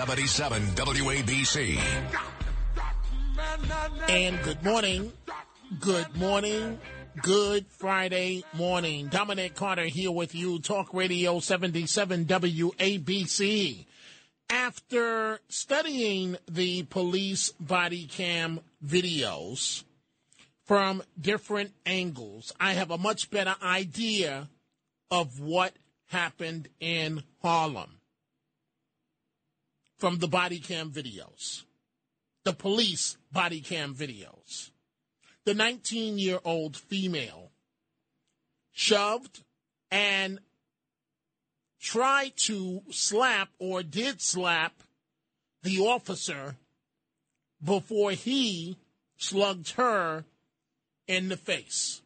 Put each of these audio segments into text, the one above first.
77 WABC. And good morning. Good morning. Good Friday morning. Dominic Carter here with you, Talk Radio 77 WABC. After studying the police body cam videos from different angles, I have a much better idea of what happened in Harlem from the body cam videos, the police body cam videos. The 19 year old female shoved and tried to slap or did slap the officer before he slugged her in the face.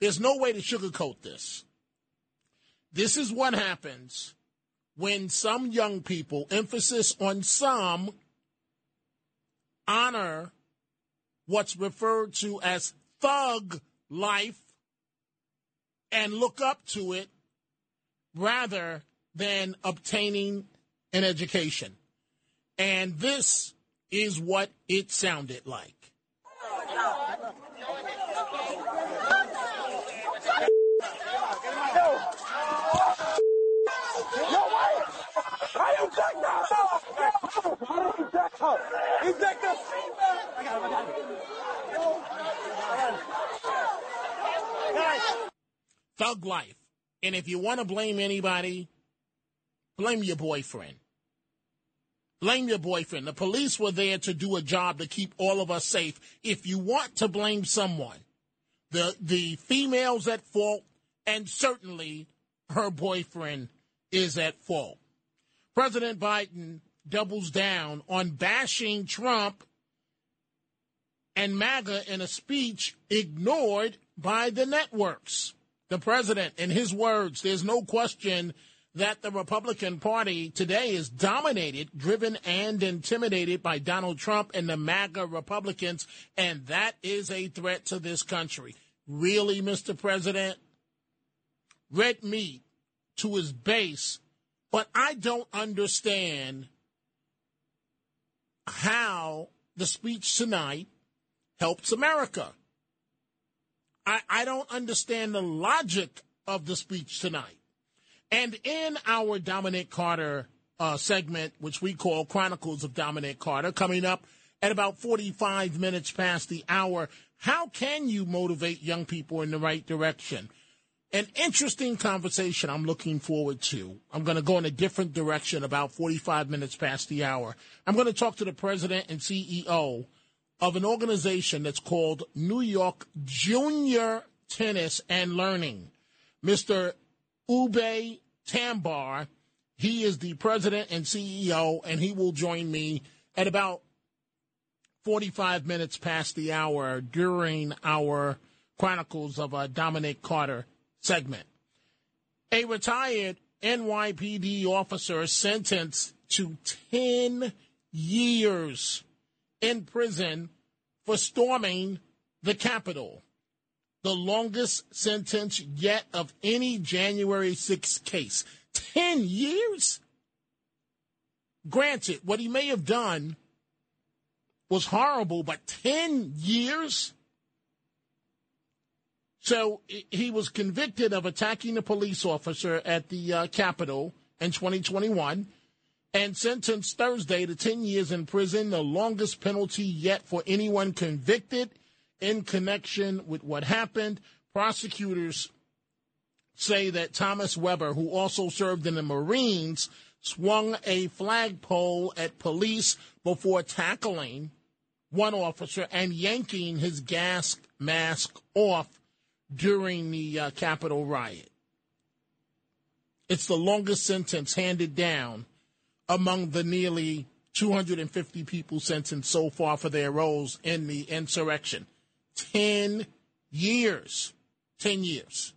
There's no way to sugarcoat this. This is what happens when some young people, emphasis on some, honor what's referred to as thug life and look up to it rather than obtaining an education. And this is what it sounded like. Thug life. And if you want to blame anybody, blame your boyfriend. Blame your boyfriend. The police were there to do a job to keep all of us safe. If you want to blame someone, the the female's at fault, and certainly her boyfriend is at fault. President Biden doubles down on bashing Trump and MAGA in a speech ignored by the networks. The president, in his words, there's no question that the Republican Party today is dominated, driven, and intimidated by Donald Trump and the MAGA Republicans, and that is a threat to this country. Really, Mr. President? Red meat to his base, but I don't understand how the speech tonight helps America. I, I don't understand the logic of the speech tonight. And in our Dominic Carter uh, segment, which we call Chronicles of Dominic Carter, coming up at about 45 minutes past the hour, how can you motivate young people in the right direction? An interesting conversation I'm looking forward to. I'm going to go in a different direction about 45 minutes past the hour. I'm going to talk to the president and CEO of an organization that's called New York Junior Tennis and Learning. Mr. Udai Tambar, he is the president and CEO, and he will join me at about 45 minutes past the hour during our Chronicles of uh, Dominic Carter segment. A retired NYPD officer sentenced to 10 years in prison for storming the Capitol, the longest sentence yet of any January 6th case. 10 years? Granted, what he may have done was horrible, but 10 years? So he was convicted of attacking a police officer at the uh, Capitol in 2021 and sentenced Thursday to 10 years in prison, the longest penalty yet for anyone convicted in connection with what happened. Prosecutors say that Thomas Weber, who also served in the Marines, swung a flagpole at police before tackling one officer and yanking his gas mask off during the uh, Capitol riot. It's the longest sentence handed down among the nearly 250 people sentenced so far for their roles in the insurrection. 10 years. 10 years.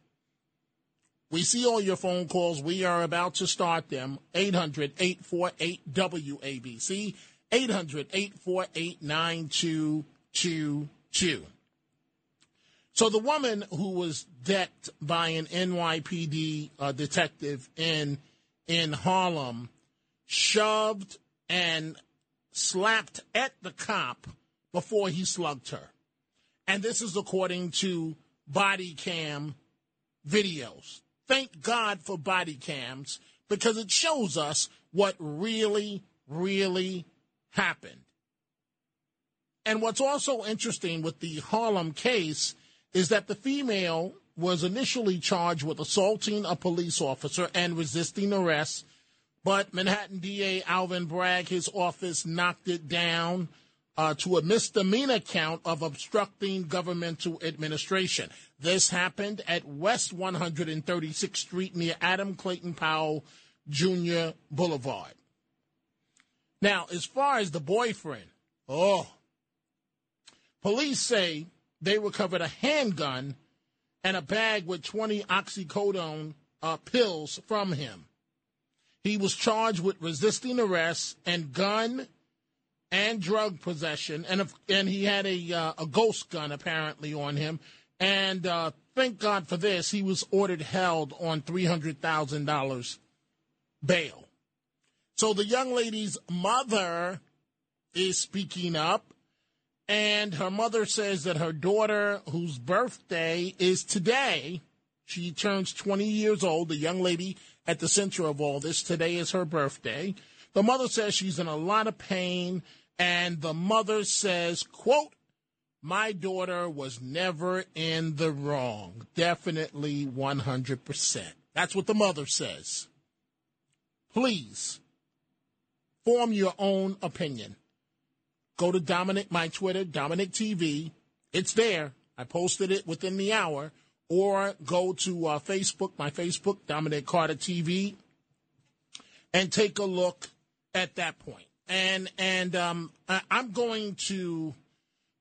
We see all your phone calls. We are about to start them. 800 848 WABC. 800 848 9222. So the woman who was decked by an NYPD uh, detective in in Harlem shoved and slapped at the cop before he slugged her. And this is according to body cam videos. Thank God for body cams because it shows us what really, really happened. And what's also interesting with the Harlem case is that the female was initially charged with assaulting a police officer and resisting arrest, but Manhattan DA Alvin Bragg, his office knocked it down uh, to a misdemeanor count of obstructing governmental administration. This happened at West 136th Street near Adam Clayton Powell Jr. Boulevard. Now, as far as the boyfriend, oh, police say they recovered a handgun and a bag with 20 oxycodone uh, pills from him. He was charged with resisting arrest and gun and drug possession, and and he had a uh, a ghost gun apparently on him. And uh, thank God for this, he was ordered held on three hundred thousand dollars bail. So the young lady's mother is speaking up and her mother says that her daughter, whose birthday is today, she turns 20 years old, the young lady at the center of all this. Today is her birthday. The mother says she's in a lot of pain, and the mother says, quote, my daughter was never in the wrong. Definitely 100%. That's what the mother says. Please form your own opinion go to Dominic, my Twitter, Dominic TV. It's there. I posted it within the hour. Or go to uh, Facebook, my Facebook, Dominic Carter TV, and take a look at that point. And and um, I'm going to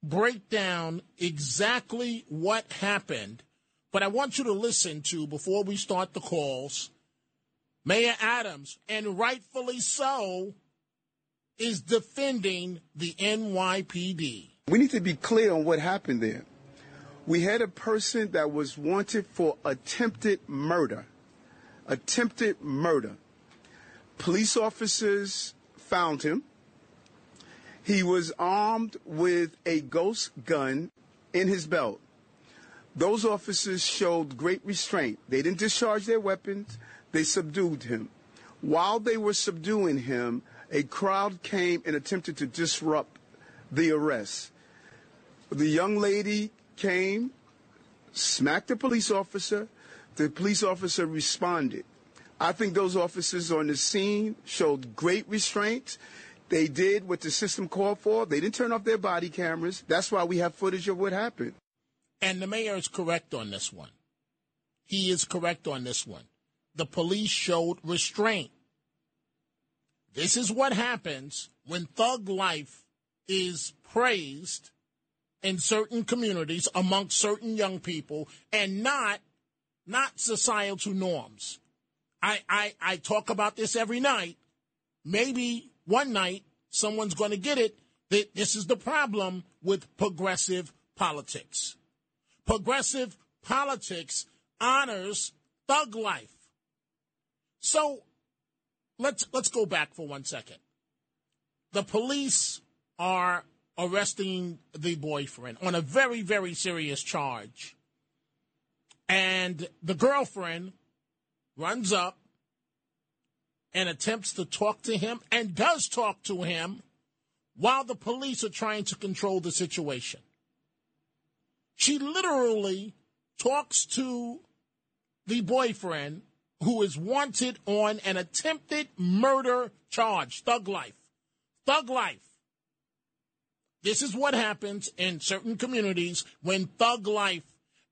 break down exactly what happened, but I want you to listen to before we start the calls. Mayor Adams, and rightfully so, is defending the NYPD. We need to be clear on what happened there. We had a person that was wanted for attempted murder. Attempted murder. Police officers found him. He was armed with a ghost gun in his belt. Those officers showed great restraint. They didn't discharge their weapons, they subdued him. While they were subduing him, a crowd came and attempted to disrupt the arrest. The young lady came, smacked the police officer. The police officer responded. I think those officers on the scene showed great restraint. They did what the system called for. They didn't turn off their body cameras. That's why we have footage of what happened. And the mayor is correct on this one. He is correct on this one. The police showed restraint. This is what happens when thug life is praised in certain communities amongst certain young people and not not societal norms. I, I, I talk about this every night. Maybe one night someone's going to get it that this is the problem with progressive politics. Progressive politics honors thug life. So let's let's go back for one second. The police are arresting the boyfriend on a very very serious charge. And the girlfriend runs up and attempts to talk to him and does talk to him while the police are trying to control the situation. She literally talks to the boyfriend who is wanted on an attempted murder charge. Thug life. Thug life. This is what happens in certain communities when thug life.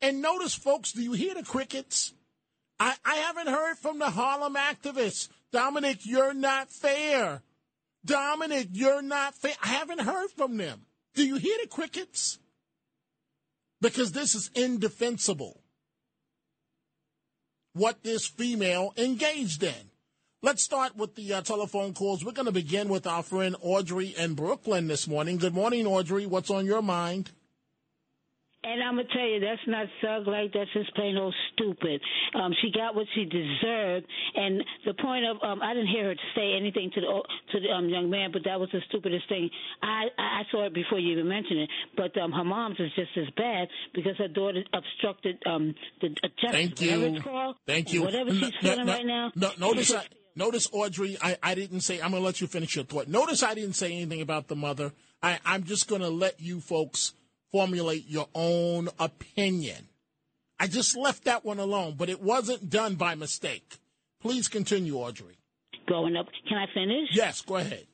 And notice, folks, do you hear the crickets? I, I haven't heard from the Harlem activists. Dominic, you're not fair. Dominic, you're not fair. I haven't heard from them. Do you hear the crickets? Because this is indefensible. What this female engaged in. Let's start with the uh, telephone calls. We're going to begin with our friend Audrey in Brooklyn this morning. Good morning, Audrey. What's on your mind? And I'm gonna tell you, that's not thug like. That's just plain old stupid. Um, she got what she deserved, and the point of um, I didn't hear her say anything to the to the um, young man, but that was the stupidest thing. I I saw it before you even mentioned it, but um, her mom's is just as bad because her daughter obstructed um, the uh, justice. Thank you. Called, Thank you. Whatever she's no, feeling no, right now. No, notice I, notice Audrey. I, I didn't say. I'm gonna let you finish your thought. Notice I didn't say anything about the mother. I, I'm just gonna let you folks formulate your own opinion. I just left that one alone, but it wasn't done by mistake. Please continue, Audrey. Going up. Can I finish? Yes, go ahead.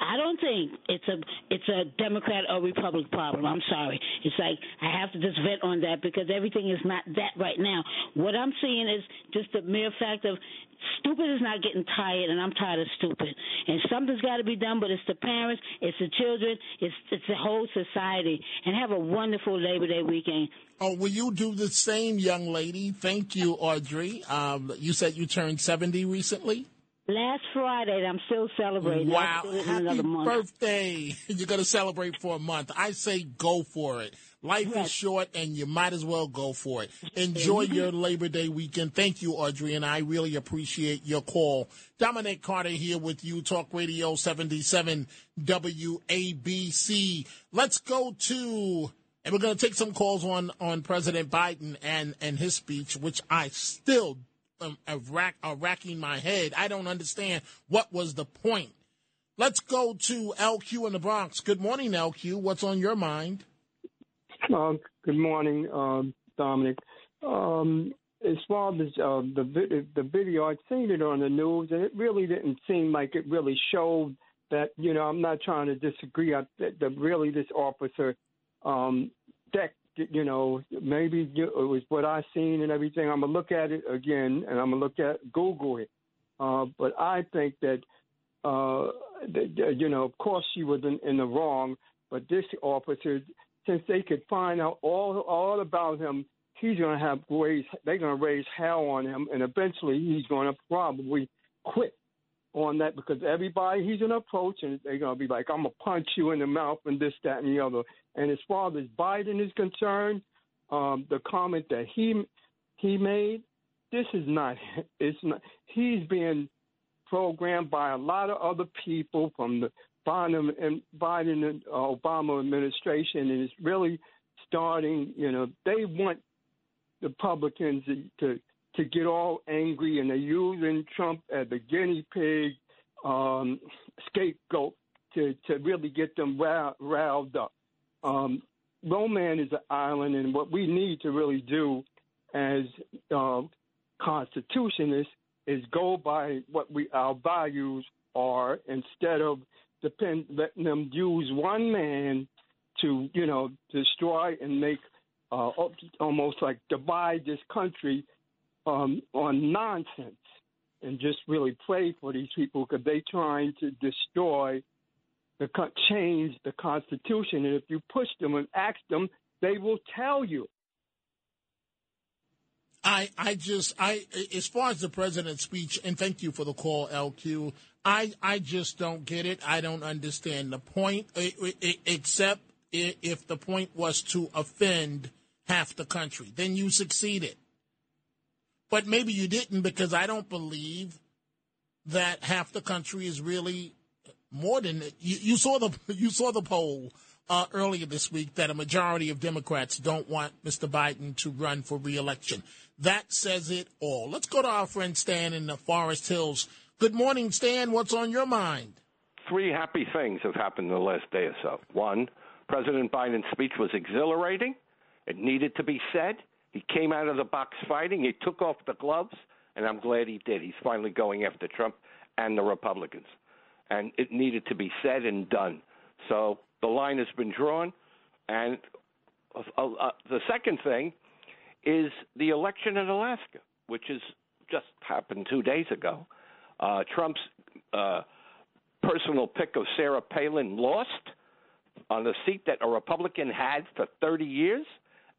I don't think it's a it's a Democrat or Republican problem. I'm sorry. It's like I have to just vet on that because everything is not that right now. What I'm seeing is just the mere fact of stupid is not getting tired, and I'm tired of stupid. And something's got to be done. But it's the parents, it's the children, it's it's the whole society. And have a wonderful Labor Day weekend. Oh, will you do the same, young lady? Thank you, Audrey. Um, you said you turned 70 recently? Last Friday, and I'm still celebrating. Wow. Happy birthday. You're going to celebrate for a month. I say go for it. Life yes. is short and you might as well go for it. Enjoy your Labor Day weekend. Thank you, Audrey, and I really appreciate your call. Dominic Carter here with you, Talk Radio 77 WABC. Let's go to, and we're going to take some calls on, on President Biden and, and his speech, which I still um, rack, uh, racking my head. I don't understand what was the point. Let's go to LQ in the Bronx. Good morning, LQ. What's on your mind? Uh, good morning, um, Dominic. Um, as far as uh, the the video, I'd seen it on the news, and it really didn't seem like it really showed that. You know, I'm not trying to disagree. I, that, that really this officer um, that you know, maybe it was what I seen and everything. I'm gonna look at it again, and I'm gonna look at Google it. Uh, but I think that, uh, that, you know, of course she was in, in the wrong, but this officer, since they could find out all all about him, he's gonna have raise. They're gonna raise hell on him, and eventually he's gonna probably quit on that because everybody he's gonna approach and they're gonna be like, I'm gonna punch you in the mouth and this, that, and the other. And as far as Biden is concerned, um, the comment that he he made, this is not it's not he's being programmed by a lot of other people from the Biden and Biden and uh, Obama administration, it's really starting. You know, they want Republicans to to get all angry, and they're using Trump as a guinea pig um, scapegoat to to really get them riled up. Um, Roman is an island, and what we need to really do as uh, constitutionists is go by what we our values are instead of depend letting them use one man to you know destroy and make uh, almost like divide this country um, on nonsense and just really pray for these people because they trying to destroy the change the Constitution. And if you push them and ask them, they will tell you. I, I just I as far as the president's speech and thank you for the call LQ I I just don't get it I don't understand the point except if the point was to offend half the country then you succeeded but maybe you didn't because I don't believe that half the country is really more than you, you saw the you saw the poll uh, earlier this week that a majority of Democrats don't want Mr. Biden to run for reelection. That says it all. Let's go to our friend Stan in the Forest Hills. Good morning, Stan. What's on your mind? Three happy things have happened in the last day or so. One, President Biden's speech was exhilarating. It needed to be said. He came out of the box fighting. He took off the gloves, and I'm glad he did. He's finally going after Trump and the Republicans and it needed to be said and done. So the line has been drawn, and uh, uh, the second thing is the election in Alaska, which has just happened two days ago. Uh, Trump's uh, personal pick of Sarah Palin lost on a seat that a Republican had for 30 years,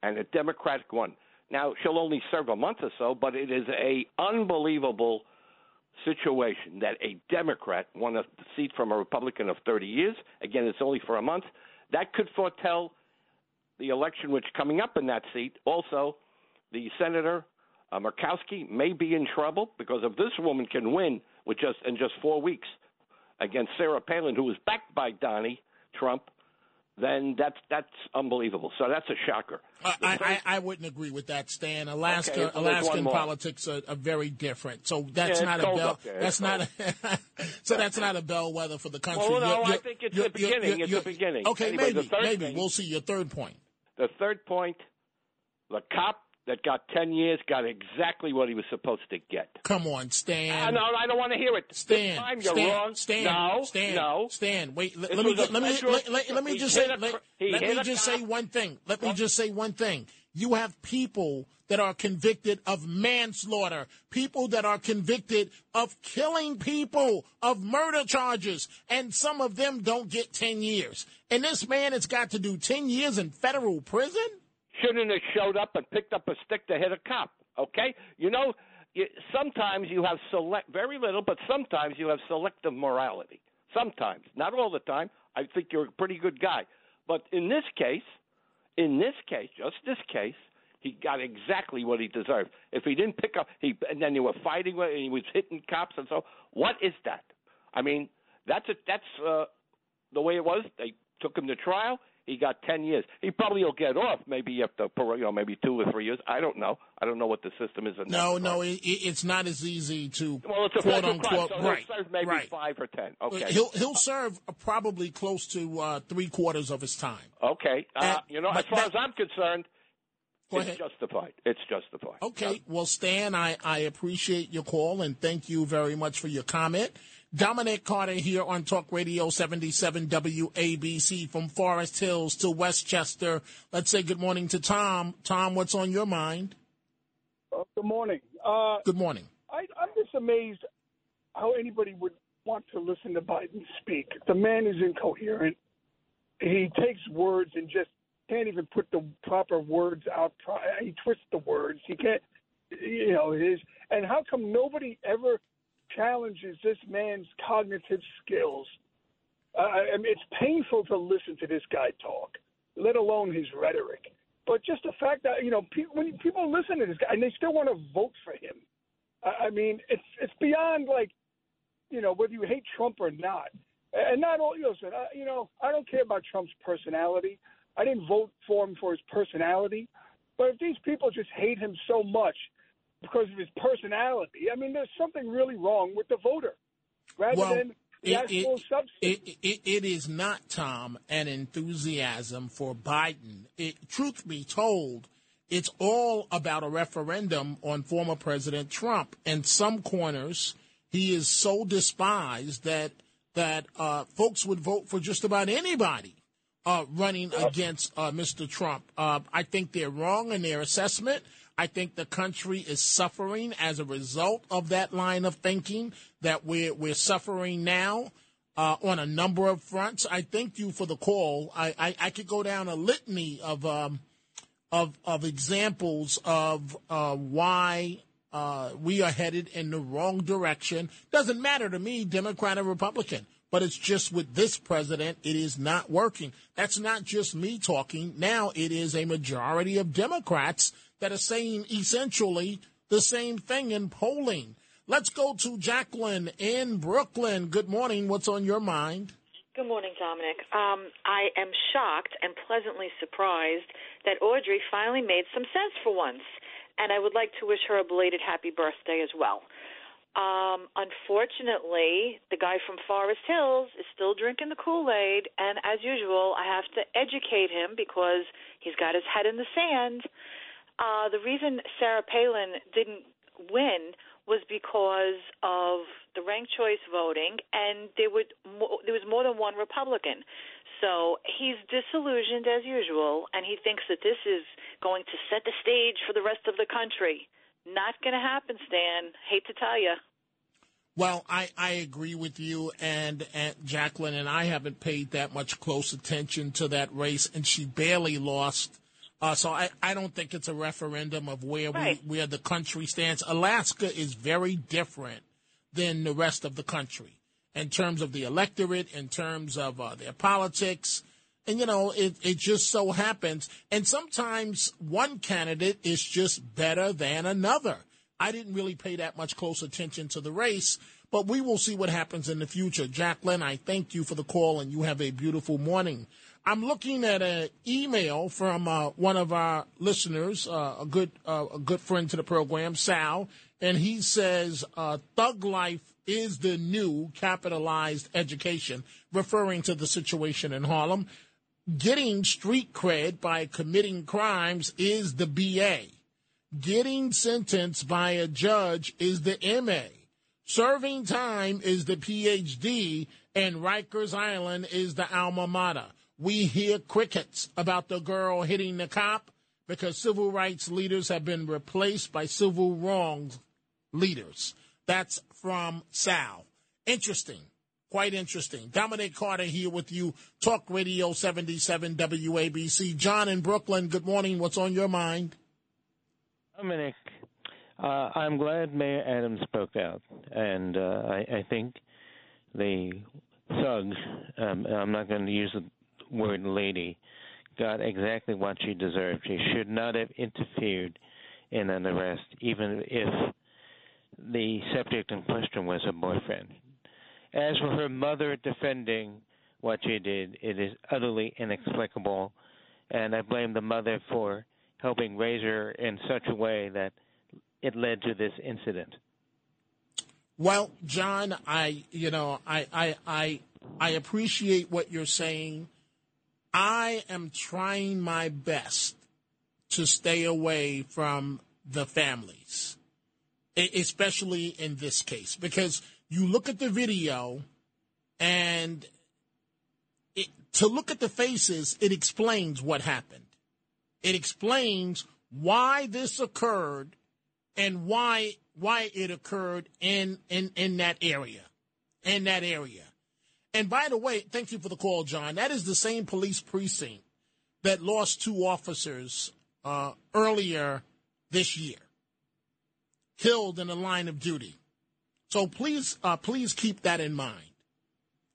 and a Democratic one. Now she'll only serve a month or so, but it is a unbelievable situation that a Democrat won a seat from a Republican of 30 years. Again, it's only for a month. That could foretell the election which coming up in that seat. Also, the senator uh, Murkowski may be in trouble because if this woman can win with just in just four weeks against Sarah Palin, who was backed by Donnie Trump, then that's that's unbelievable. So that's a shocker. Uh, I, I, I wouldn't agree with that, Stan. Alaska okay, Alaskan politics are, are, very different. So that's yeah, not a bell. That's not a, so that's not a bellwether for the country. Well, no, you're, I think it's the beginning. it's the beginning. Okay, anyway, maybe maybe thing, we'll see your third point. The third point: the cop that got 10 years got exactly what he was supposed to get. Come on, Stan. No, I don't want to hear it. Stan, time, you're Stan, wrong. Stan, no, Stan, no. Stan, wait, let, let me, let, me, let, let, let me just say, let, let me just say one thing. Let me just say one thing. You have people that are convicted of manslaughter, people that are convicted of killing people, of murder charges, and some of them don't get 10 years. And this man has got to do 10 years in federal prison? Shouldn't have showed up and picked up a stick to hit a cop. Okay, you know, you, sometimes you have select very little, but sometimes you have selective morality. Sometimes, not all the time. I think you're a pretty good guy, but in this case, in this case, just this case, he got exactly what he deserved. If he didn't pick up, he and then they were fighting with, and he was hitting cops and so. What is that? I mean, that's a, that's uh, the way it was. They took him to trial. He got ten years. He probably will get off, maybe after you know, maybe two or three years. I don't know. I don't know what the system is. In no, no, it, it's not as easy to well, it's a quote unquote. Crime, so right, serve maybe right. five or ten. Okay, he'll he'll serve probably close to uh, three quarters of his time. Okay, uh, and, you know, as far that, as I'm concerned. It's justified. It's justified. Okay. Well, Stan, I, I appreciate your call and thank you very much for your comment. Dominic Carter here on Talk Radio 77 WABC from Forest Hills to Westchester. Let's say good morning to Tom. Tom, what's on your mind? Uh, good morning. Uh, good morning. I, I'm just amazed how anybody would want to listen to Biden speak. The man is incoherent. He takes words and just can't even put the proper words out. He twists the words. He can't, you know, his. And how come nobody ever challenges this man's cognitive skills. Uh, I mean, it's painful to listen to this guy talk, let alone his rhetoric. But just the fact that you know, pe- when people listen to this guy and they still want to vote for him, I, I mean, it's it's beyond like, you know, whether you hate Trump or not. And not all, you know, listen, I, you know, I don't care about Trump's personality. I didn't vote for him for his personality. But if these people just hate him so much because of his personality. I mean, there's something really wrong with the voter rather well, than the it, actual it, substance. It, it, is not, Tom, an enthusiasm for Biden. truth be told, it's all about a referendum on former President Trump. In some corners, he is so despised that that uh, folks would vote for just about anybody uh, running against uh, Mr. Trump. Uh, I think they're wrong in their assessment. I think the country is suffering as a result of that line of thinking that we're, we're suffering now uh, on a number of fronts. I thank you for the call. I, I, I could go down a litany of um, of, of examples of uh, why uh, we are headed in the wrong direction. Doesn't matter to me, Democrat or Republican. But it's just with this president, it is not working. That's not just me talking. Now it is a majority of Democrats that are saying essentially the same thing in polling. Let's go to Jacqueline in Brooklyn. Good morning. What's on your mind? Good morning, Dominic. Um, I am shocked and pleasantly surprised that Audrey finally made some sense for once. And I would like to wish her a belated happy birthday as well. Um, unfortunately, the guy from Forest Hills is still drinking the Kool Aid, and as usual, I have to educate him because he's got his head in the sand. Uh, the reason Sarah Palin didn't win was because of the ranked choice voting, and there would there was more than one Republican. So he's disillusioned as usual, and he thinks that this is going to set the stage for the rest of the country. Not going to happen, Stan. Hate to tell you. Well, I, I agree with you, and, and Jacqueline and I haven't paid that much close attention to that race, and she barely lost. Uh, so I, I don't think it's a referendum of where Right. we where the country stands. Alaska is very different than the rest of the country in terms of the electorate, in terms of uh, their politics. And, you know, it, it just so happens. And sometimes one candidate is just better than another. I didn't really pay that much close attention to the race, but we will see what happens in the future. Jacqueline, I thank you for the call, and you have a beautiful morning. I'm looking at an email from uh, one of our listeners, uh, a good uh, a good friend to the program, Sal, and he says, uh, "Thug life is the new capitalized education," referring to the situation in Harlem. Getting street cred by committing crimes is the BA. Getting sentenced by a judge is the MA. Serving time is the PhD, and Rikers Island is the alma mater. We hear crickets about the girl hitting the cop because civil rights leaders have been replaced by civil wrongs leaders. That's from Sal. Interesting. Quite interesting. Dominic Carter here with you. Talk Radio 77 WABC. John in Brooklyn, good morning. What's on your mind? Dominic, uh, I'm glad Mayor Adams spoke out, and uh, I, I think the thug, um, I'm not going to use the word lady, got exactly what she deserved. She should not have interfered in an arrest, even if the subject in question was her boyfriend. As for her mother defending what she did, it is utterly inexplicable, and I blame the mother for helping raise her in such a way that it led to this incident. Well, John, I you know I I I I appreciate what you're saying. I am trying my best to stay away from the families, especially in this case, because you look at the video and it, to look at the faces, it explains what happened. It explains why this occurred and why why it occurred in in in that area, in that area. And by the way, thank you for the call, John. That is the same police precinct that lost two officers uh, earlier this year, killed in the line of duty. So please, uh, please keep that in mind.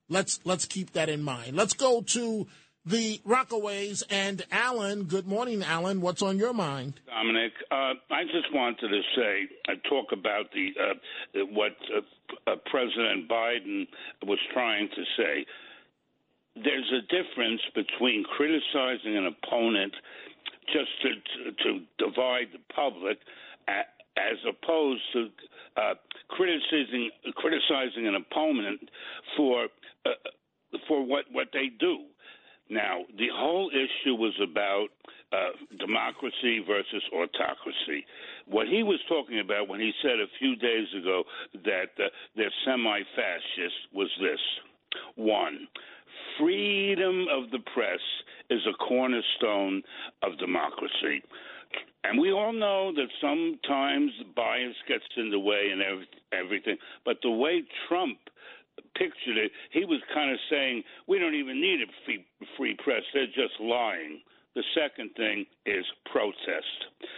Let's let's keep that in mind. Let's go to the Rockaways and Alan. Good morning, Alan. What's on your mind? Dominic, uh, I just wanted to say, uh, talk about the uh, what uh, uh, President Biden was trying to say. There's a difference between criticizing an opponent just to to, to divide the public, as opposed to uh, criticizing criticizing an opponent for for what what they do. Now, the whole issue was about uh, democracy versus autocracy. What he was talking about when he said a few days ago that uh, they're semi fascist was this one, freedom of the press is a cornerstone of democracy. And we all know that sometimes bias gets in the way and everything, but the way Trump pictured it, he was kind of saying, we don't even need a free, free press. They're just lying. The second thing is protest.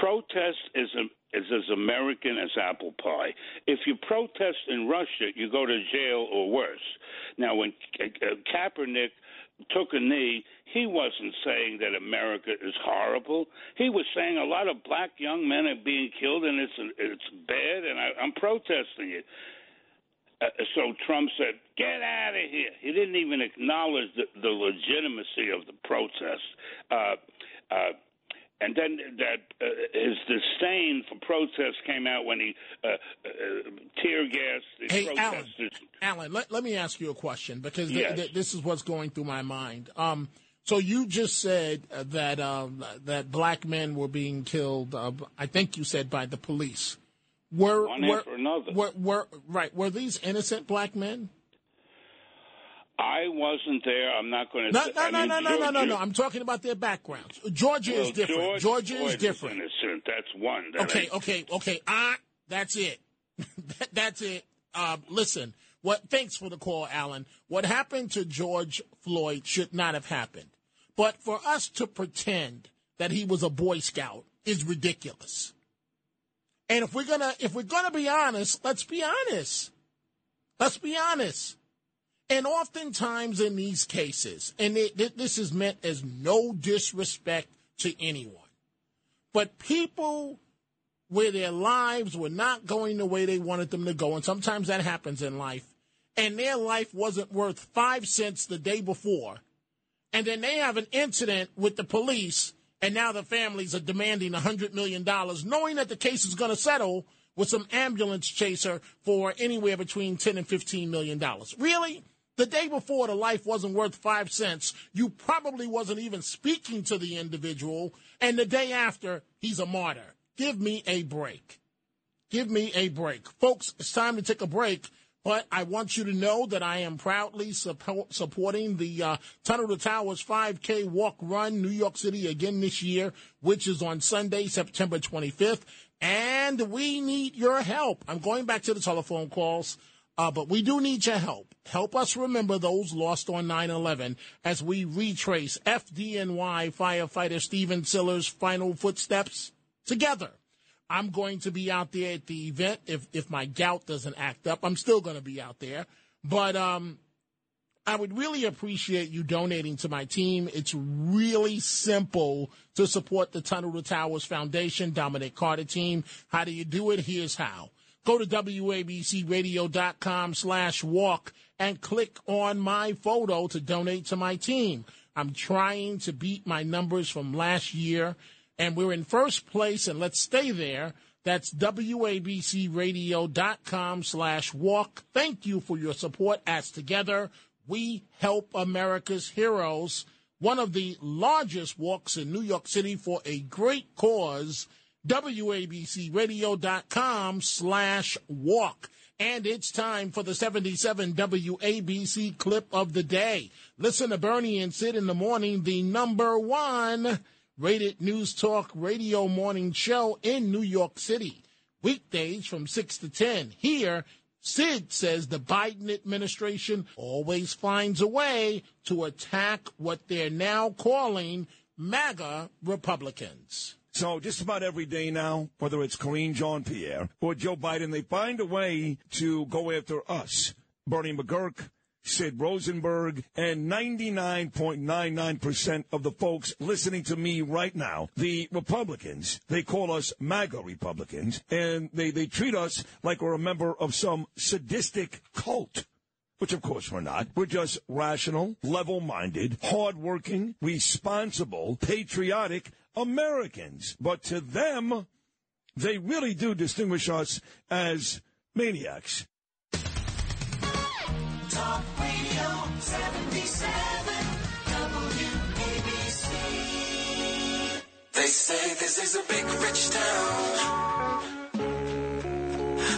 Protest is, a, is as American as apple pie. If you protest in Russia, you go to jail or worse. Now, when uh, Kaepernick took a knee, he wasn't saying that America is horrible. He was saying a lot of black young men are being killed and it's it's bad, and I, I'm protesting it. Uh, so Trump said, "Get out of here." He didn't even acknowledge the, the legitimacy of the protest. Uh, uh, and then that uh, his disdain for protests came out when he uh, uh, tear gassed the Hey, Alan, protesters. Alan, let, let me ask you a question because th- Yes. th- this is what's going through my mind. Um, so you just said uh, that um, that black men were being killed. Uh, I think you said by the police. Were One were, after another. were were right? Were these innocent black men? I wasn't there. I'm not going to. No, say, no, no, no, no, no, no, no. I'm talking about their backgrounds. Georgia well, is different. George Georgia Floyd is different. innocent. That's one. That Okay, I- okay, okay. Ah, that's it. That- that's it. uh, listen, what? Thanks for the call, Alan. What happened to George Floyd should not have happened. But for us to pretend that he was a Boy Scout is ridiculous. And if we're gonna if we're gonna be honest, let's be honest. Let's be honest. And oftentimes in these cases, and it, this is meant as no disrespect to anyone, but people where their lives were not going the way they wanted them to go, and sometimes that happens in life, and their life wasn't worth five cents the day before, and then they have an incident with the police, and now the families are demanding $100 million, knowing that the case is going to settle with some ambulance chaser for anywhere between 10 and 15 million dollars. Really? The day before the life wasn't worth five cents, you probably wasn't even speaking to the individual, and the day after, he's a martyr. Give me a break. Give me a break. Folks, it's time to take a break, but I want you to know that I am proudly support, supporting the uh, Tunnel to Towers 5K Walk Run New York City again this year, which is on Sunday, September 25th. And we need your help. I'm going back to the telephone calls. Uh, but we do need your help. Help us remember those lost on 9 11 as we retrace FDNY firefighter Stephen Siller's final footsteps together. I'm going to be out there at the event. If, if my gout doesn't act up, I'm still going to be out there. But um, I would really appreciate you donating to my team. It's really simple to support the Tunnel to Towers Foundation, Dominic Carter team. How do you do it? Here's how. Go to WABCRadio.com slash walk and click on my photo to donate to my team. I'm trying to beat my numbers from last year, and we're in first place, and let's stay there. That's WABCRadio.com slash walk. Thank you for your support as together we help America's heroes, one of the largest walks in New York City for a great cause – WABCRadio.com slash walk. And it's time for the 77 WABC clip of the day. Listen to Bernie and Sid in the morning, the number one rated news talk radio morning show in New York City. Weekdays from 6 to 10. Here, Sid says the Biden administration always finds a way to attack what they're now calling MAGA Republicans. So just about every day now, whether it's Karine Jean-Pierre or Joe Biden, they find a way to go after us. Bernie McGuirk, Sid Rosenberg, and 99.99% of the folks listening to me right now, the Republicans, they call us MAGA Republicans, and they, they treat us like we're a member of some sadistic cult which of course we're not. We're just rational, level minded, hardworking, responsible, patriotic Americans. But to them, they really do distinguish us as maniacs. Talk Radio 77 WABC. They say this is a big rich town.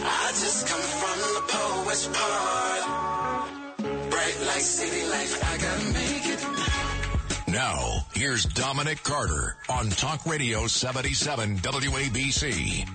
I just come from the poet's part. Bright like city life, I gotta make it. Now, here's Dominic Carter on Talk Radio 77 WABC.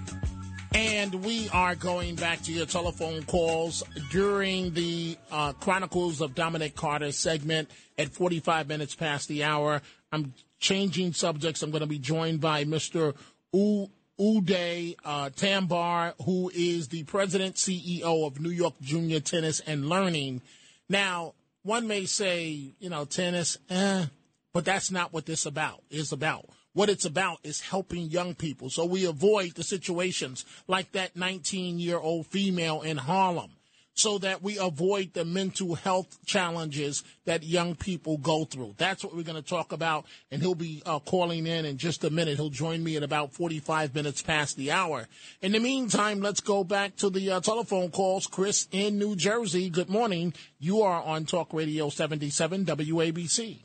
And we are going back to your telephone calls during the uh, Chronicles of Dominic Carter segment at 45 minutes past the hour. I'm changing subjects. I'm going to be joined by Mr. U- Udai uh, Tambar, who is the president CEO of New York Junior Tennis and Learning. Now, one may say, you know, tennis, eh, but that's not what this about is about. What it's about is helping young people so we avoid the situations like that 19 year old female in Harlem so that we avoid the mental health challenges that young people go through. That's what we're going to talk about. And he'll be uh, calling in in just a minute. He'll join me at about 45 minutes past the hour. In the meantime, let's go back to the uh, telephone calls. Chris in New Jersey, good morning. You are on Talk Radio 77 WABC.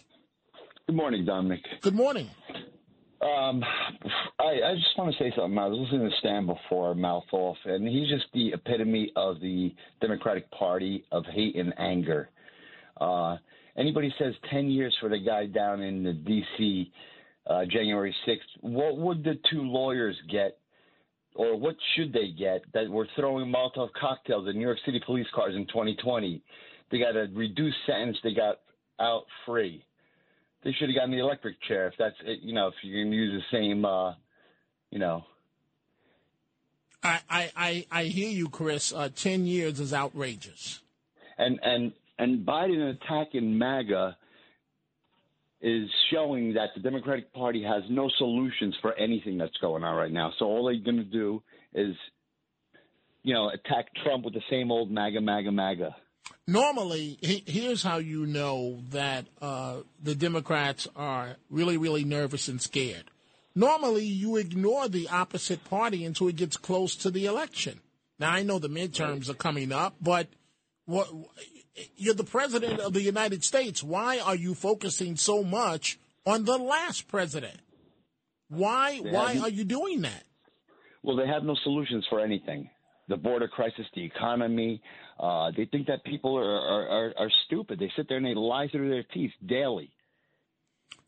Good morning, Dominic. Good morning. Um, I, I just want to say something. I was listening to Stan before, mouth off, and he's just the epitome of the Democratic Party of hate and anger. Uh, anybody says 10 years for the guy down in the D.C. Uh, January 6th, what would the two lawyers get or what should they get that were throwing Molotov cocktails at New York City police cars in 2020? They got a reduced sentence. They got out free. They should have gotten the electric chair if that's it, you know if you can use the same uh, you know I, I, I, I hear you, Chris. Uh, Ten years is outrageous. and and and Biden attacking MAGA is showing that the Democratic Party has no solutions for anything that's going on right now. So all they're going to do is, you know, attack Trump with the same old MAGA, MAGA, MAGA. Normally, he, here's how you know that uh, the Democrats are really, really nervous and scared. Normally, you ignore the opposite party until it gets close to the election. Now, I know the midterms are coming up, but what, you're the president of the United States. Why are you focusing so much on the last president? Why why are you doing that? Well, they have no solutions for anything. The border crisis, the economy. Uh, they think that people are, are, are, stupid. They sit there and they lie through their teeth daily.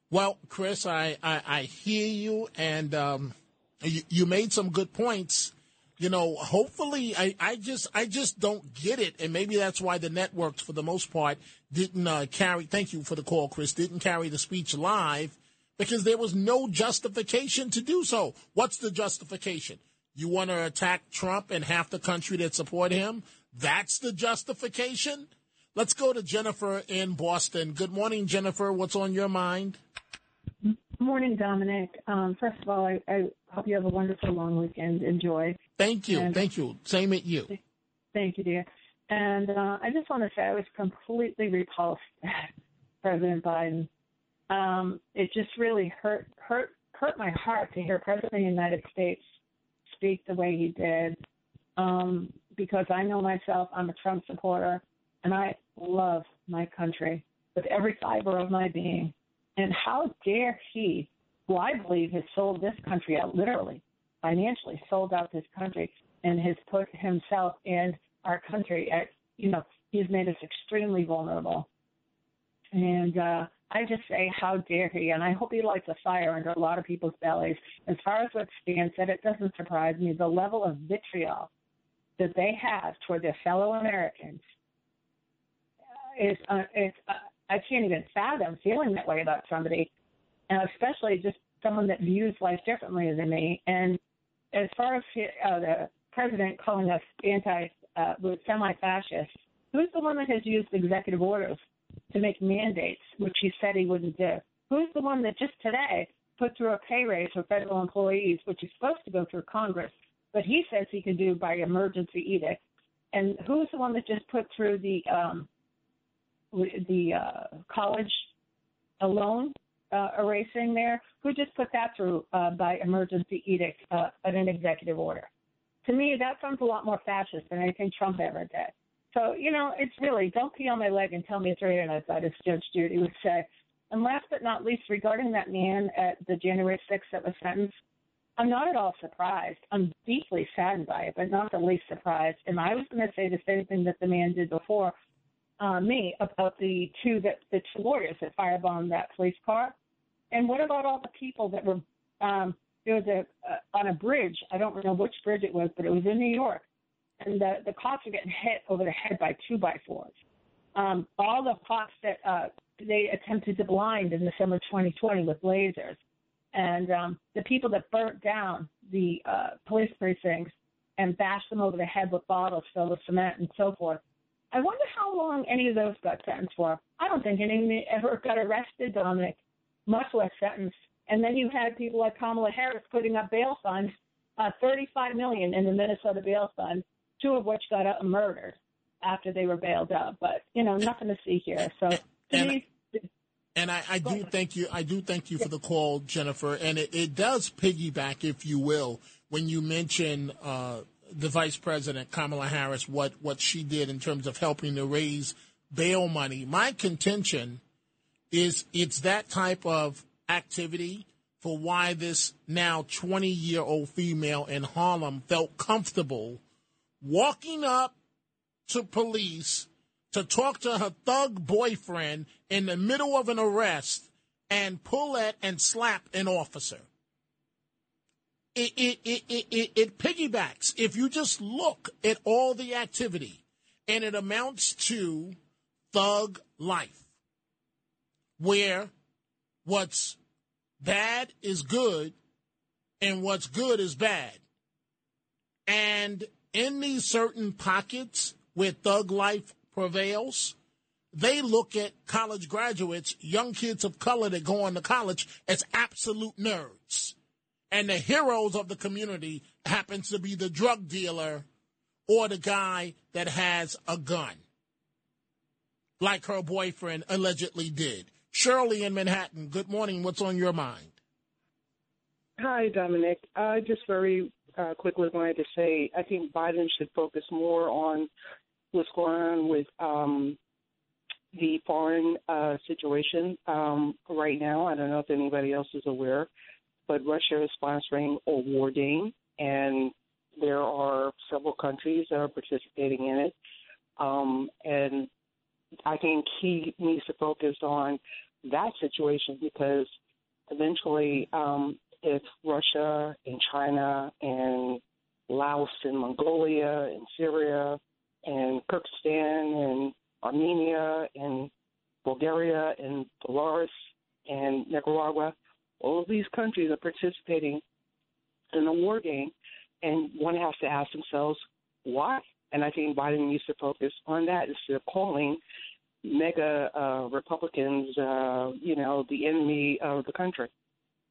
Well, Chris, I, I, I hear you, and um, you, you made some good points. You know, hopefully, I, I just I just don't get it, and maybe that's why the networks, for the most part, didn't uh, carry. Thank you for the call, Chris. Didn't carry the speech live because there was no justification to do so. What's the justification? You want to attack Trump and half the country that support him? That's the justification. Let's go to Jennifer in Boston. Good morning, Jennifer. What's on your mind? Good morning, Dominic. Um, first of all, I, I hope you have a wonderful long weekend. Enjoy. Thank you. And- Thank you. Same at you. Thank you, dear. And uh, I just want to say I was completely repulsed at President Biden. Um, it just really hurt hurt hurt my heart to hear President of the United States speak the way he did. Um, because I know myself, I'm a Trump supporter, and I love my country with every fiber of my being. And how dare he, who I believe has sold this country out, literally, financially sold out this country, and has put himself and our country at, you know, he's made us extremely vulnerable. And uh, I just say, how dare he? And I hope he lights a fire under a lot of people's bellies. As far as what Stan said, it doesn't surprise me. The level of vitriol that they have toward their fellow Americans is, uh, is uh, I can't even fathom feeling that way about somebody, and especially just someone that views life differently than me. And as far as uh, the president calling us anti, uh, semi-fascist, who's the one that has used executive orders to make mandates, which he said he wouldn't do? Who's the one that just today put through a pay raise for federal employees, which is supposed to go through Congress, but he says he can do by emergency edict? And who's the one that just put through the um, the uh, college loan uh, erasing there? Who just put that through uh, by emergency edict uh, at an executive order? To me, that sounds a lot more fascist than anything Trump ever did. So, you know, it's really don't pee on my leg and tell me it's raining outside, as Judge Judy would say. And last but not least, regarding that man at the January 6th that was sentenced, I'm not at all surprised. I'm deeply saddened by it, but not the least surprised. And I was going to say the same thing that the man did before uh, me about the two that the two lawyers that firebombed that police car. And what about all the people that were? Um, there was a uh, on a bridge. I don't know which bridge it was, but it was in New York, and the the cops were getting hit over the head by two by fours. Um, all the cops that uh, they attempted to blind in December 2020 with lasers, and um, the people that burnt down the uh, police precincts and bashed them over the head with bottles filled with cement and so forth. I wonder how long any of those got sentenced for. I don't think any ever got arrested, Dominic, much less sentenced. And then you had people like Kamala Harris putting up bail funds, uh, 35 million in the Minnesota bail fund, two of which got out murdered after they were bailed out. But you know, nothing to see here. So to And- I, I do thank you. I do thank you for the call, Jennifer. And it, it does piggyback, if you will, when you mention uh, the Vice President Kamala Harris, what what she did in terms of helping to raise bail money. My contention is it's that type of activity for why this now 20 year old female in Harlem felt comfortable walking up to police to talk to her thug boyfriend in the middle of an arrest and pull at and slap an officer. it, it, it, it, it, it piggybacks. If you just look at all the activity, and it amounts to thug life, where what's bad is good and what's good is bad. And in these certain pockets where thug life prevails, they look at college graduates, young kids of color that go on to college, as absolute nerds. And the heroes of the community happens to be the drug dealer or the guy that has a gun, like her boyfriend allegedly did. Shirley in Manhattan, good morning. What's on your mind? Hi, Dominic. I just very uh, quickly wanted to say I think Biden should focus more on what's going on with um, the foreign uh, situation um, right now. I don't know if anybody else is aware, but Russia is sponsoring a war game, and there are several countries that are participating in it. Um, and I think he needs to focus on that situation because eventually, um, if Russia and China and Laos and Mongolia and Syria and Kyrgyzstan and Armenia and Bulgaria and Belarus and Nicaragua, all of these countries are participating in a war game, and one has to ask themselves why. And I think Biden needs to focus on that instead of calling mega uh, Republicans, uh, you know, the enemy of the country.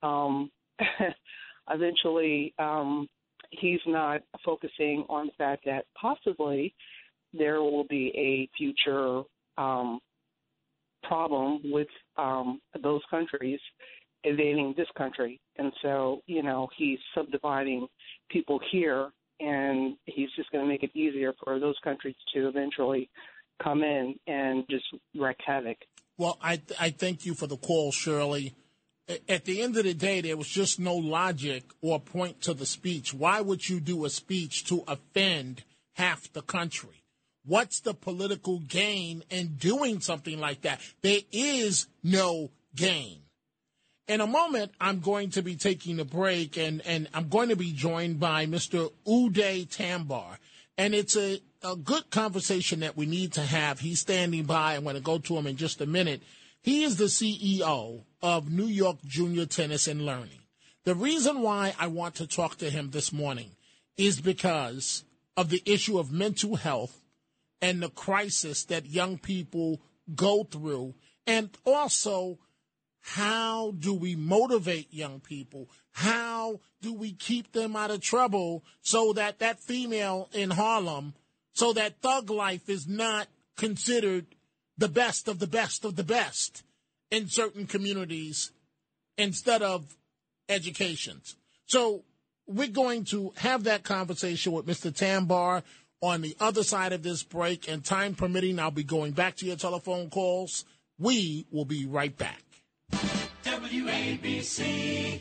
Um, eventually, um, he's not focusing on the fact that possibly there will be a future um, problem with um, those countries invading this country. And so, you know, he's subdividing people here, and he's just going to make it easier for those countries to eventually come in and just wreak havoc. Well, I I thank you for the call, Shirley. At the end of the day, there was just no logic or point to the speech. Why would you do a speech to offend half the country? What's the political gain in doing something like that? There is no gain. In a moment, I'm going to be taking a break and, and I'm going to be joined by Mr. Udai Tambar. And it's a, a good conversation that we need to have. He's standing by. I'm going to go to him in just a minute. He is the CEO of New York Junior Tennis and Learning. The reason why I want to talk to him this morning is because of the issue of mental health and the crisis that young people go through, and also how do we motivate young people? How do we keep them out of trouble so that that female in Harlem, so that thug life is not considered the best of the best of the best in certain communities instead of educations. So we're going to have that conversation with Mr. Tambar on the other side of this break. And time permitting, I'll be going back to your telephone calls. We will be right back. WABC.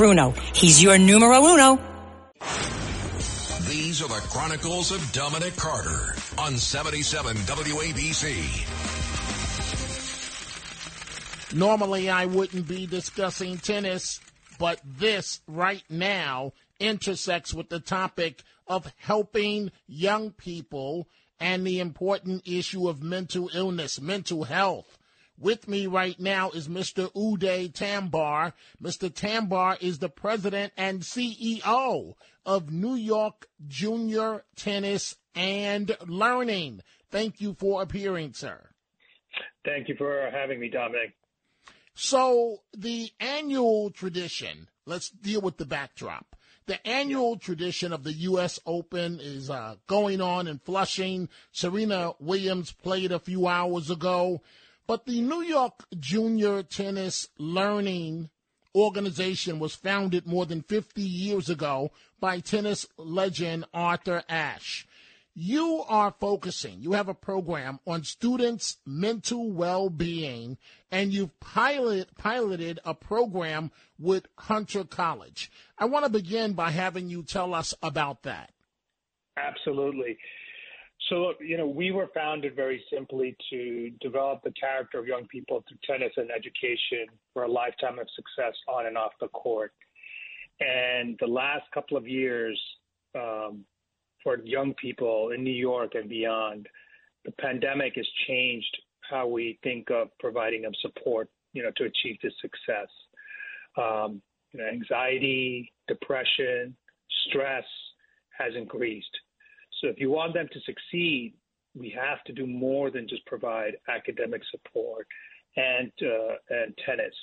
Bruno. He's your numero uno. These are the Chronicles of Dominic Carter on 77 WABC. Normally, I wouldn't be discussing tennis, but this right now intersects with the topic of helping young people and the important issue of mental illness, mental health. With me right now is Mr. Udai Tambar. Mr. Tambar is the president and CEO of New York Junior Tennis and Learning. Thank you for appearing, sir. Thank you for having me, Dominic. So, the annual tradition, let's deal with the backdrop. The annual tradition of the U.S. Open is uh, going on in Flushing. Serena Williams played a few hours ago. But the New York Junior Tennis Learning organization was founded more than 50 years ago by tennis legend Arthur Ashe. You are focusing, you have a program on students' mental well being, and you've pilot, piloted a program with Hunter College. I want to begin by having you tell us about that. Absolutely. So, you know, we were founded very simply to develop the character of young people through tennis and education for a lifetime of success on and off the court. And the last couple of years, um, for young people in New York and beyond, the pandemic has changed how we think of providing them support, you know, to achieve this success. Um, you know, anxiety, depression, stress has increased. So if you want them to succeed, we have to do more than just provide academic support and uh, and tennis.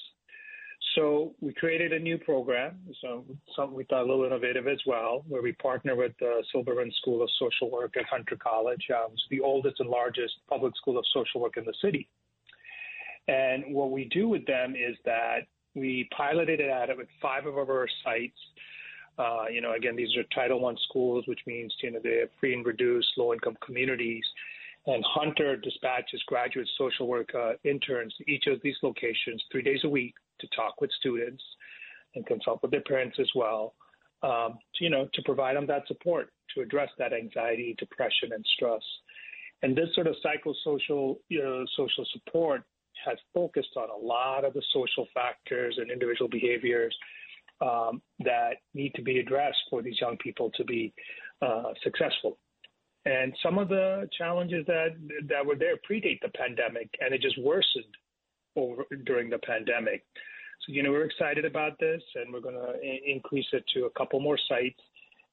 So we created a new program, so something we thought a little innovative as well, where we partner with the Silberman School of Social Work at Hunter College. Um, it's the oldest and largest public school of social work in the city. And what we do with them is that we piloted it out at five of our sites. Uh, you know, again, these are Title I schools, which means you know they're free and reduced, low-income communities. And Hunter dispatches graduate social work uh, interns to each of these locations three days a week to talk with students and consult with their parents as well. Um, to, you know, to provide them that support to address that anxiety, depression, and stress. And this sort of psychosocial you know, social support has focused on a lot of the social factors and individual behaviors um, that need to be addressed for these young people to be uh, successful. And some of the challenges that that were there predate the pandemic, and it just worsened over during the pandemic. So, you know, we're excited about this, and we're going to increase it to a couple more sites.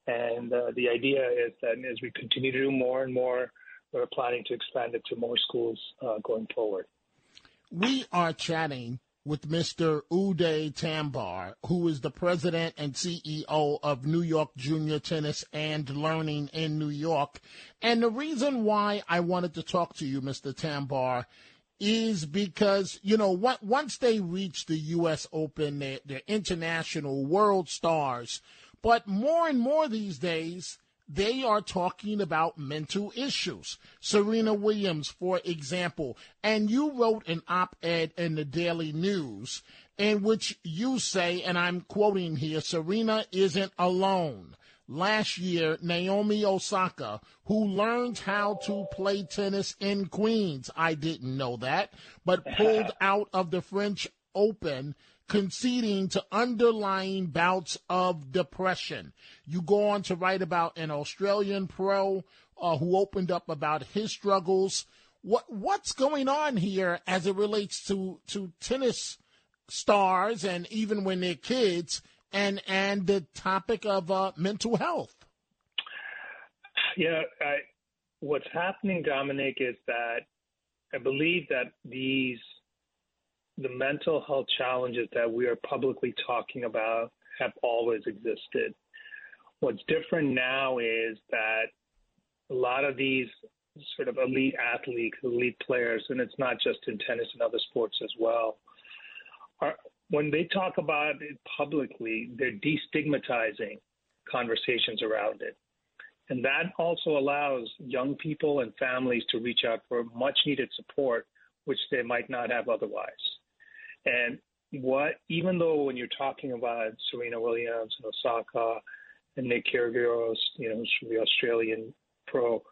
And uh, the idea is that as we continue to do more and more, we're planning to expand it to more schools uh, going forward. We are chatting with Mr. Udai Tambar, who is the president and CEO of New York Junior Tennis and Learning in New York. And the reason why I wanted to talk to you, Mr. Tambar, is because you know what once they reach the U.S. Open, they're, they're international world stars. But more and more these days, they are talking about mental issues. Serena Williams, for example, and you wrote an op-ed in the Daily News in which you say, and I'm quoting here, Serena isn't alone last year, Naomi Osaka, who learned how to play tennis in Queens. I didn't know that, but pulled out of the French Open, conceding to underlying bouts of depression. You go on to write about an Australian pro uh, who opened up about his struggles. What what's going on here as it relates to to tennis stars and even when they're kids and and the topic of uh, mental health. Yeah, I, what's happening, Dominic, is that I believe that these the mental health challenges that we are publicly talking about have always existed. What's different now is that a lot of these sort of elite athletes, elite players, and it's not just in tennis and other sports as well, are when they talk about it publicly, they're destigmatizing conversations around it. And that also allows young people and families to reach out for much needed support, which they might not have otherwise. And what, even though when you're talking about Serena Williams and Osaka and Nick Kyrgios, you know, who's the Australian pro,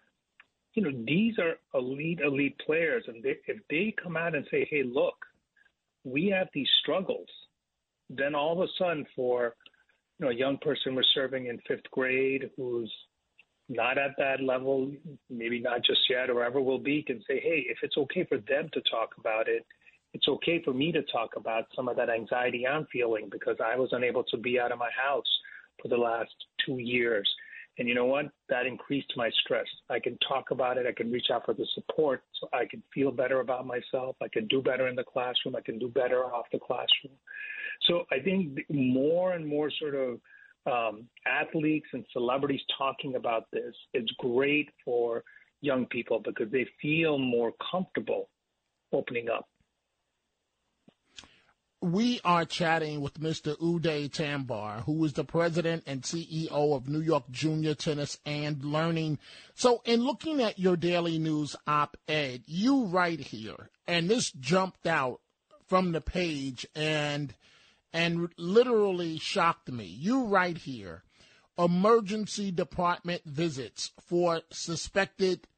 you know, these are elite, elite players. And they, if they come out and say, hey, look, we have these struggles, then all of a sudden for you know a young person we're serving in fifth grade who's not at that level, maybe not just yet or ever will be, can say, hey, if it's okay for them to talk about it, it's okay for me to talk about some of that anxiety I'm feeling because I was unable to be out of my house for the last two years. And you know what? That increased my stress. I can talk about it. I can reach out for the support so I can feel better about myself. I can do better in the classroom. I can do better off the classroom. So I think more and more sort of um, athletes and celebrities talking about this is great for young people because they feel more comfortable opening up. We are chatting with Mr. Udai Tambar, who is the president and CEO of New York Junior Tennis and Learning. So, in looking at your daily news op ed, you write here, and this jumped out from the page and and literally shocked me. You write here, emergency department visits for suspected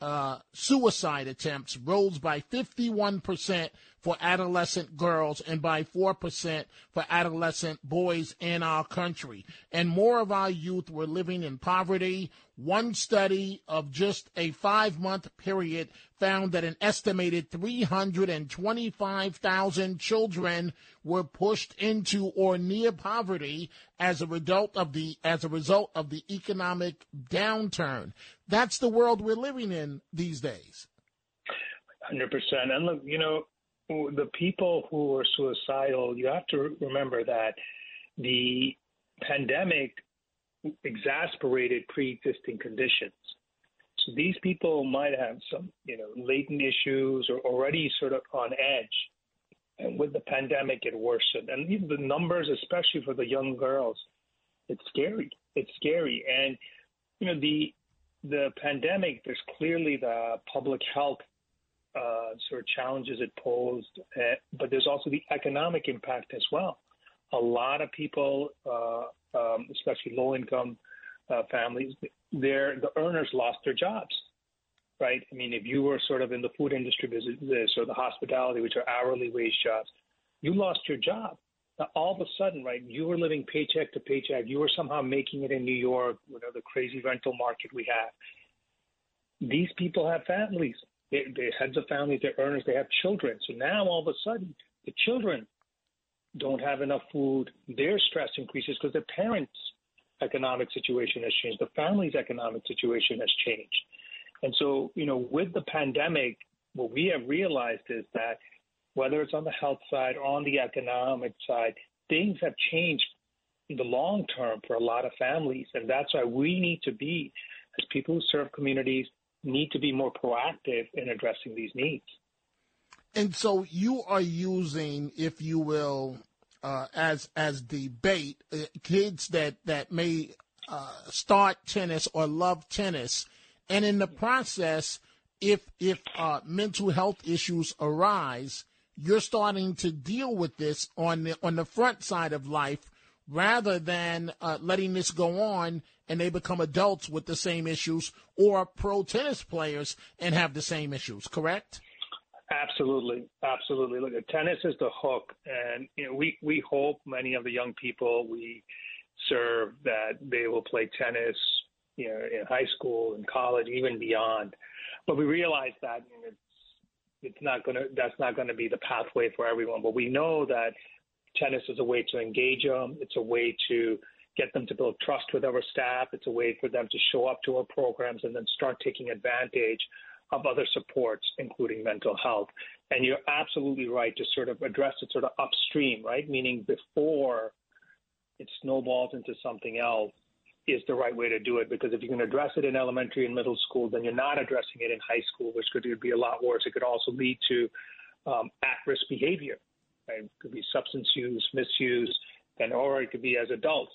uh, suicide attempts rose by 51% for adolescent girls and by 4% for adolescent boys in our country. And more of our youth were living in poverty. One study of just a five month period found that an estimated 325,000 children were pushed into or near poverty as a result of the as a result of the economic downturn. That's the world we're living in these days. Hundred percent. And look, you know, the people who are suicidal, you have to remember that the pandemic exasperated pre-existing conditions. So these people might have some, you know, latent issues or already sort of on edge. And with the pandemic, it worsened. And even the numbers, especially for the young girls, it's scary. It's scary. And you know, the the pandemic, there's clearly the public health uh, sort of challenges it posed, uh, but there's also the economic impact as well. A lot of people, uh, um, especially low-income uh, families, their the earners lost their jobs. Right? I mean, if you were sort of in the food industry business or the hospitality, which are hourly wage jobs, you lost your job. Now, all of a sudden, right, you were living paycheck to paycheck. You were somehow making it in New York, you know, the crazy rental market we have. These people have families. They, they're heads of families, they're earners, they have children. So now all of a sudden, the children don't have enough food. Their stress increases because their parents' economic situation has changed. The family's economic situation has changed. And so, you know, with the pandemic, what we have realized is that whether it's on the health side or on the economic side, things have changed in the long term for a lot of families. And that's why we need to be, as people who serve communities, need to be more proactive in addressing these needs. And so you are using, if you will, uh, as as bait, uh, kids that that may uh, start tennis or love tennis, and in the process, if if uh, mental health issues arise, you're starting to deal with this on the on the front side of life rather than uh, letting this go on and they become adults with the same issues or pro tennis players and have the same issues correct absolutely absolutely look tennis is the hook and you know we we hope many of the young people we serve that they will play tennis you know in high school and college even beyond but we realize that you know, it's not going to that's not going to be the pathway for everyone. But we know that tennis is a way to engage them. It's a way to get them to build trust with our staff. It's a way for them to show up to our programs and then start taking advantage of other supports, including mental health. And you're absolutely right to sort of address it sort of upstream, right? Meaning before it snowballs into something else is the right way to do it because if you can address it in elementary and middle school, then you're not addressing it in high school, which could be a lot worse. It could also lead to um, at-risk behavior. Right? It could be substance use, misuse, and or it could be as adults.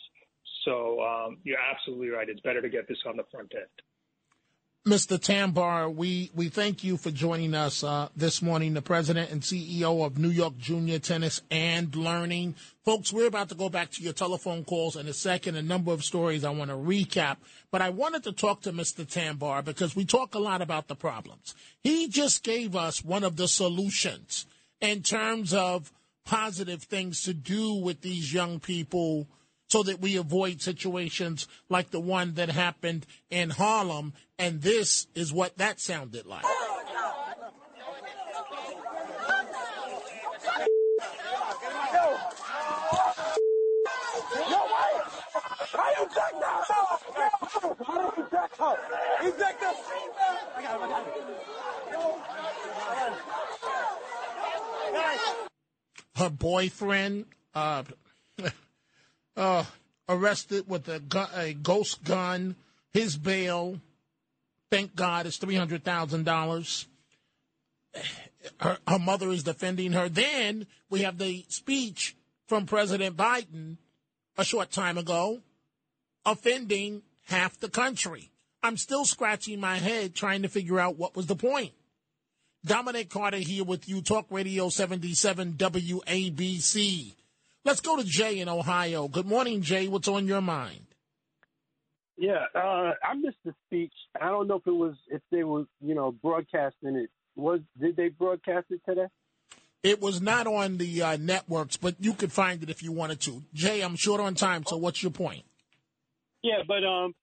So um, you're absolutely right. It's better to get this on the front end. Mr. Tambar, we, we thank you for joining us uh, this morning, the president and CEO of New York Junior Tennis and Learning. Folks, we're about to go back to your telephone calls in a second, a number of stories I want to recap. But I wanted to talk to Mr. Tambar because we talk a lot about the problems. He just gave us one of the solutions in terms of positive things to do with these young people so that we avoid situations like the one that happened in Harlem. And this is what that sounded like. Her boyfriend, uh, uh, arrested with a, gu- a ghost gun. His bail, thank God, is three hundred thousand dollars. her, her mother is defending her. Then we have the speech from President Biden a short time ago offending half the country. I'm still scratching my head trying to figure out what was the point. Dominic Carter here with you, Talk Radio 77 WABC. Let's go to Jay in Ohio. Good morning, Jay. What's on your mind? Yeah, uh, I missed the speech. I don't know if it was if they were, you know, broadcasting it. Was did they broadcast it today? It was not on the uh, networks, but you could find it if you wanted to. Jay, I'm short on time, so what's your point? Yeah, but um,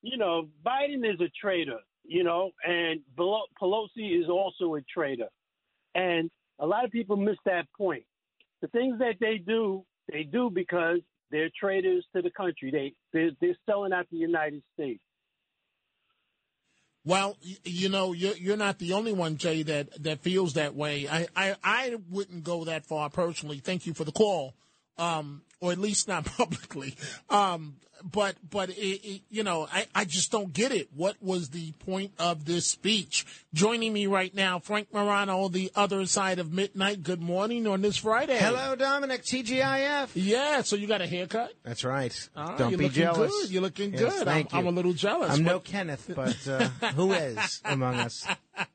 you know, Biden is a traitor, you know, and Pelosi is also a traitor, and a lot of people miss that point. The things that they do, they do because they're traitors to the country. They they're, they're selling out the United States. Well, you know, you're, you're not the only one, Jay, that, that feels that way. I, I, I wouldn't go that far personally. Thank you for the call, um, or at least not publicly. Um, but but it, it, you know, I, I just don't get it. What was the point of this speech? Joining me right now, Frank Morano, the other side of midnight. Good morning on this Friday. Hello, Dominic, TGIF. Yeah, so you got a haircut? That's right. Ah, Don't you're be jealous. good. You're looking Yes, good. Thank I'm, you. I'm a little jealous. I'm no Kenneth, but uh, who is among us?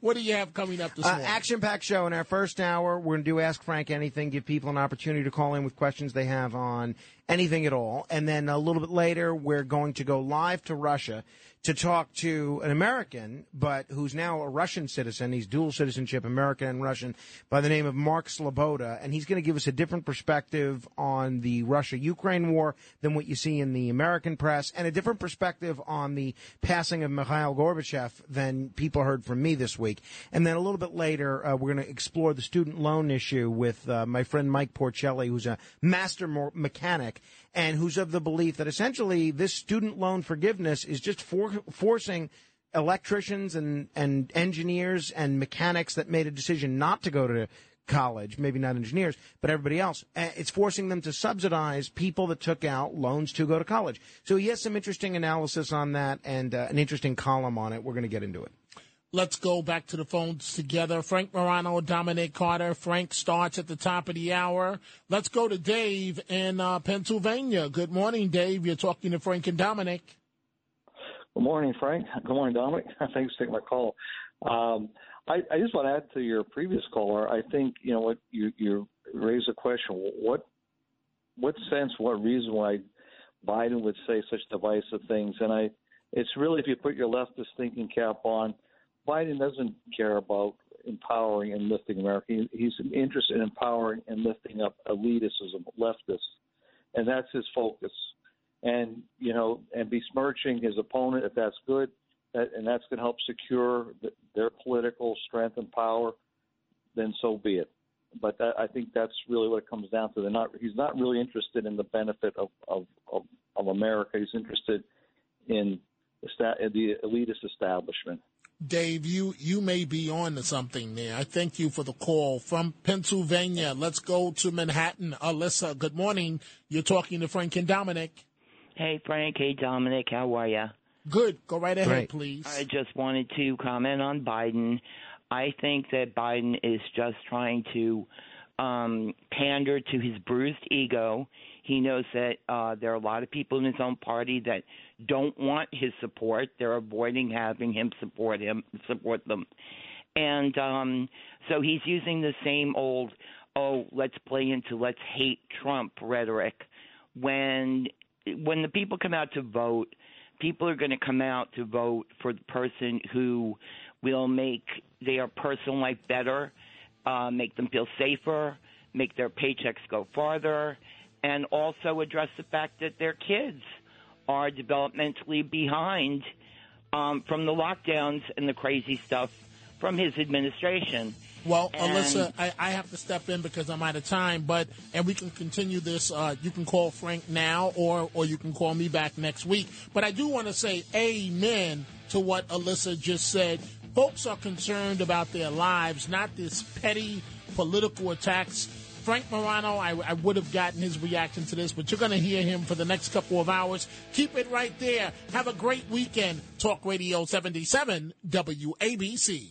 What do you have coming up this Uh, morning? Action packed show in our first hour. We're going to do Ask Frank Anything, give people an opportunity to call in with questions they have on anything at all. And then a little bit later, we're going to go live to Russia to talk to an American, but who's now a Russian citizen. He's dual citizenship, American and Russian, by the name of Mark Sleboda. And he's going to give us a different perspective on the Russia Ukraine war than what you see in the American press, and a different perspective on the passing of Mikhail Gorbachev than people heard from me this week. And then a little bit later, uh, we're going to explore the student loan issue with uh, my friend Mike Porcelli, who's a master mechanic and who's of the belief that essentially this student loan forgiveness is just for- forcing electricians and, and engineers and mechanics that made a decision not to go to college, maybe not engineers, but everybody else. Uh, It's forcing them to subsidize people that took out loans to go to college. So he has some interesting analysis on that and uh, an interesting column on it. We're going to get into it. Let's go back to the phones together. Frank Morano, Dominic Carter. Frank starts at the top of the hour. Let's go to Dave in uh, Pennsylvania. Good morning, Dave. You're talking to Frank and Dominic. Good morning, Frank. Good morning, Dominic. Thanks for taking my call. Um, I, I just want to add to your previous caller. I think you know what you you raised a question. What what sense, what reason why Biden would say such divisive things? And I, it's really if you put your leftist thinking cap on, Biden doesn't care about empowering and lifting America. He's interested in empowering and lifting up elitism, leftists, and that's his focus. And you know, and besmirching his opponent if that's good, that, and that's going to help secure th their political strength and power, then so be it. But that, I think that's really what it comes down to. They're not. He's not really interested in the benefit of of of, of America. He's interested in the elitist establishment. Dave, you, you may be on to something there. I thank you for the call from Pennsylvania. Let's go to Manhattan. Alyssa, good morning. You're talking to Frank and Dominic. Hey, Frank. Hey, Dominic. How are you? Good. Go right ahead, Great. please. I just wanted to comment on Biden. I think that Biden is just trying to um, pander to his bruised ego. He knows that uh, there are a lot of people in his own party that don't want his support. They're avoiding having him support him, support them, and um, so he's using the same old "oh, let's play into let's hate Trump" rhetoric. When when the people come out to vote, people are going to come out to vote for the person who will make their personal life better, uh, make them feel safer, make their paychecks go farther, and also address the fact that their kids are developmentally behind um, from the lockdowns and the crazy stuff from his administration. Well, And- Alyssa, I, I have to step in because I'm out of time, but and we can continue this. Uh, you can call Frank now, or or you can call me back next week. But I do want to say amen to what Alyssa just said. Folks are concerned about their lives, not this petty political attacks. Frank Morano, I, I would have gotten his reaction to this, but you're going to hear him for the next couple of hours. Keep it right there. Have a great weekend. Talk Radio 77 WABC.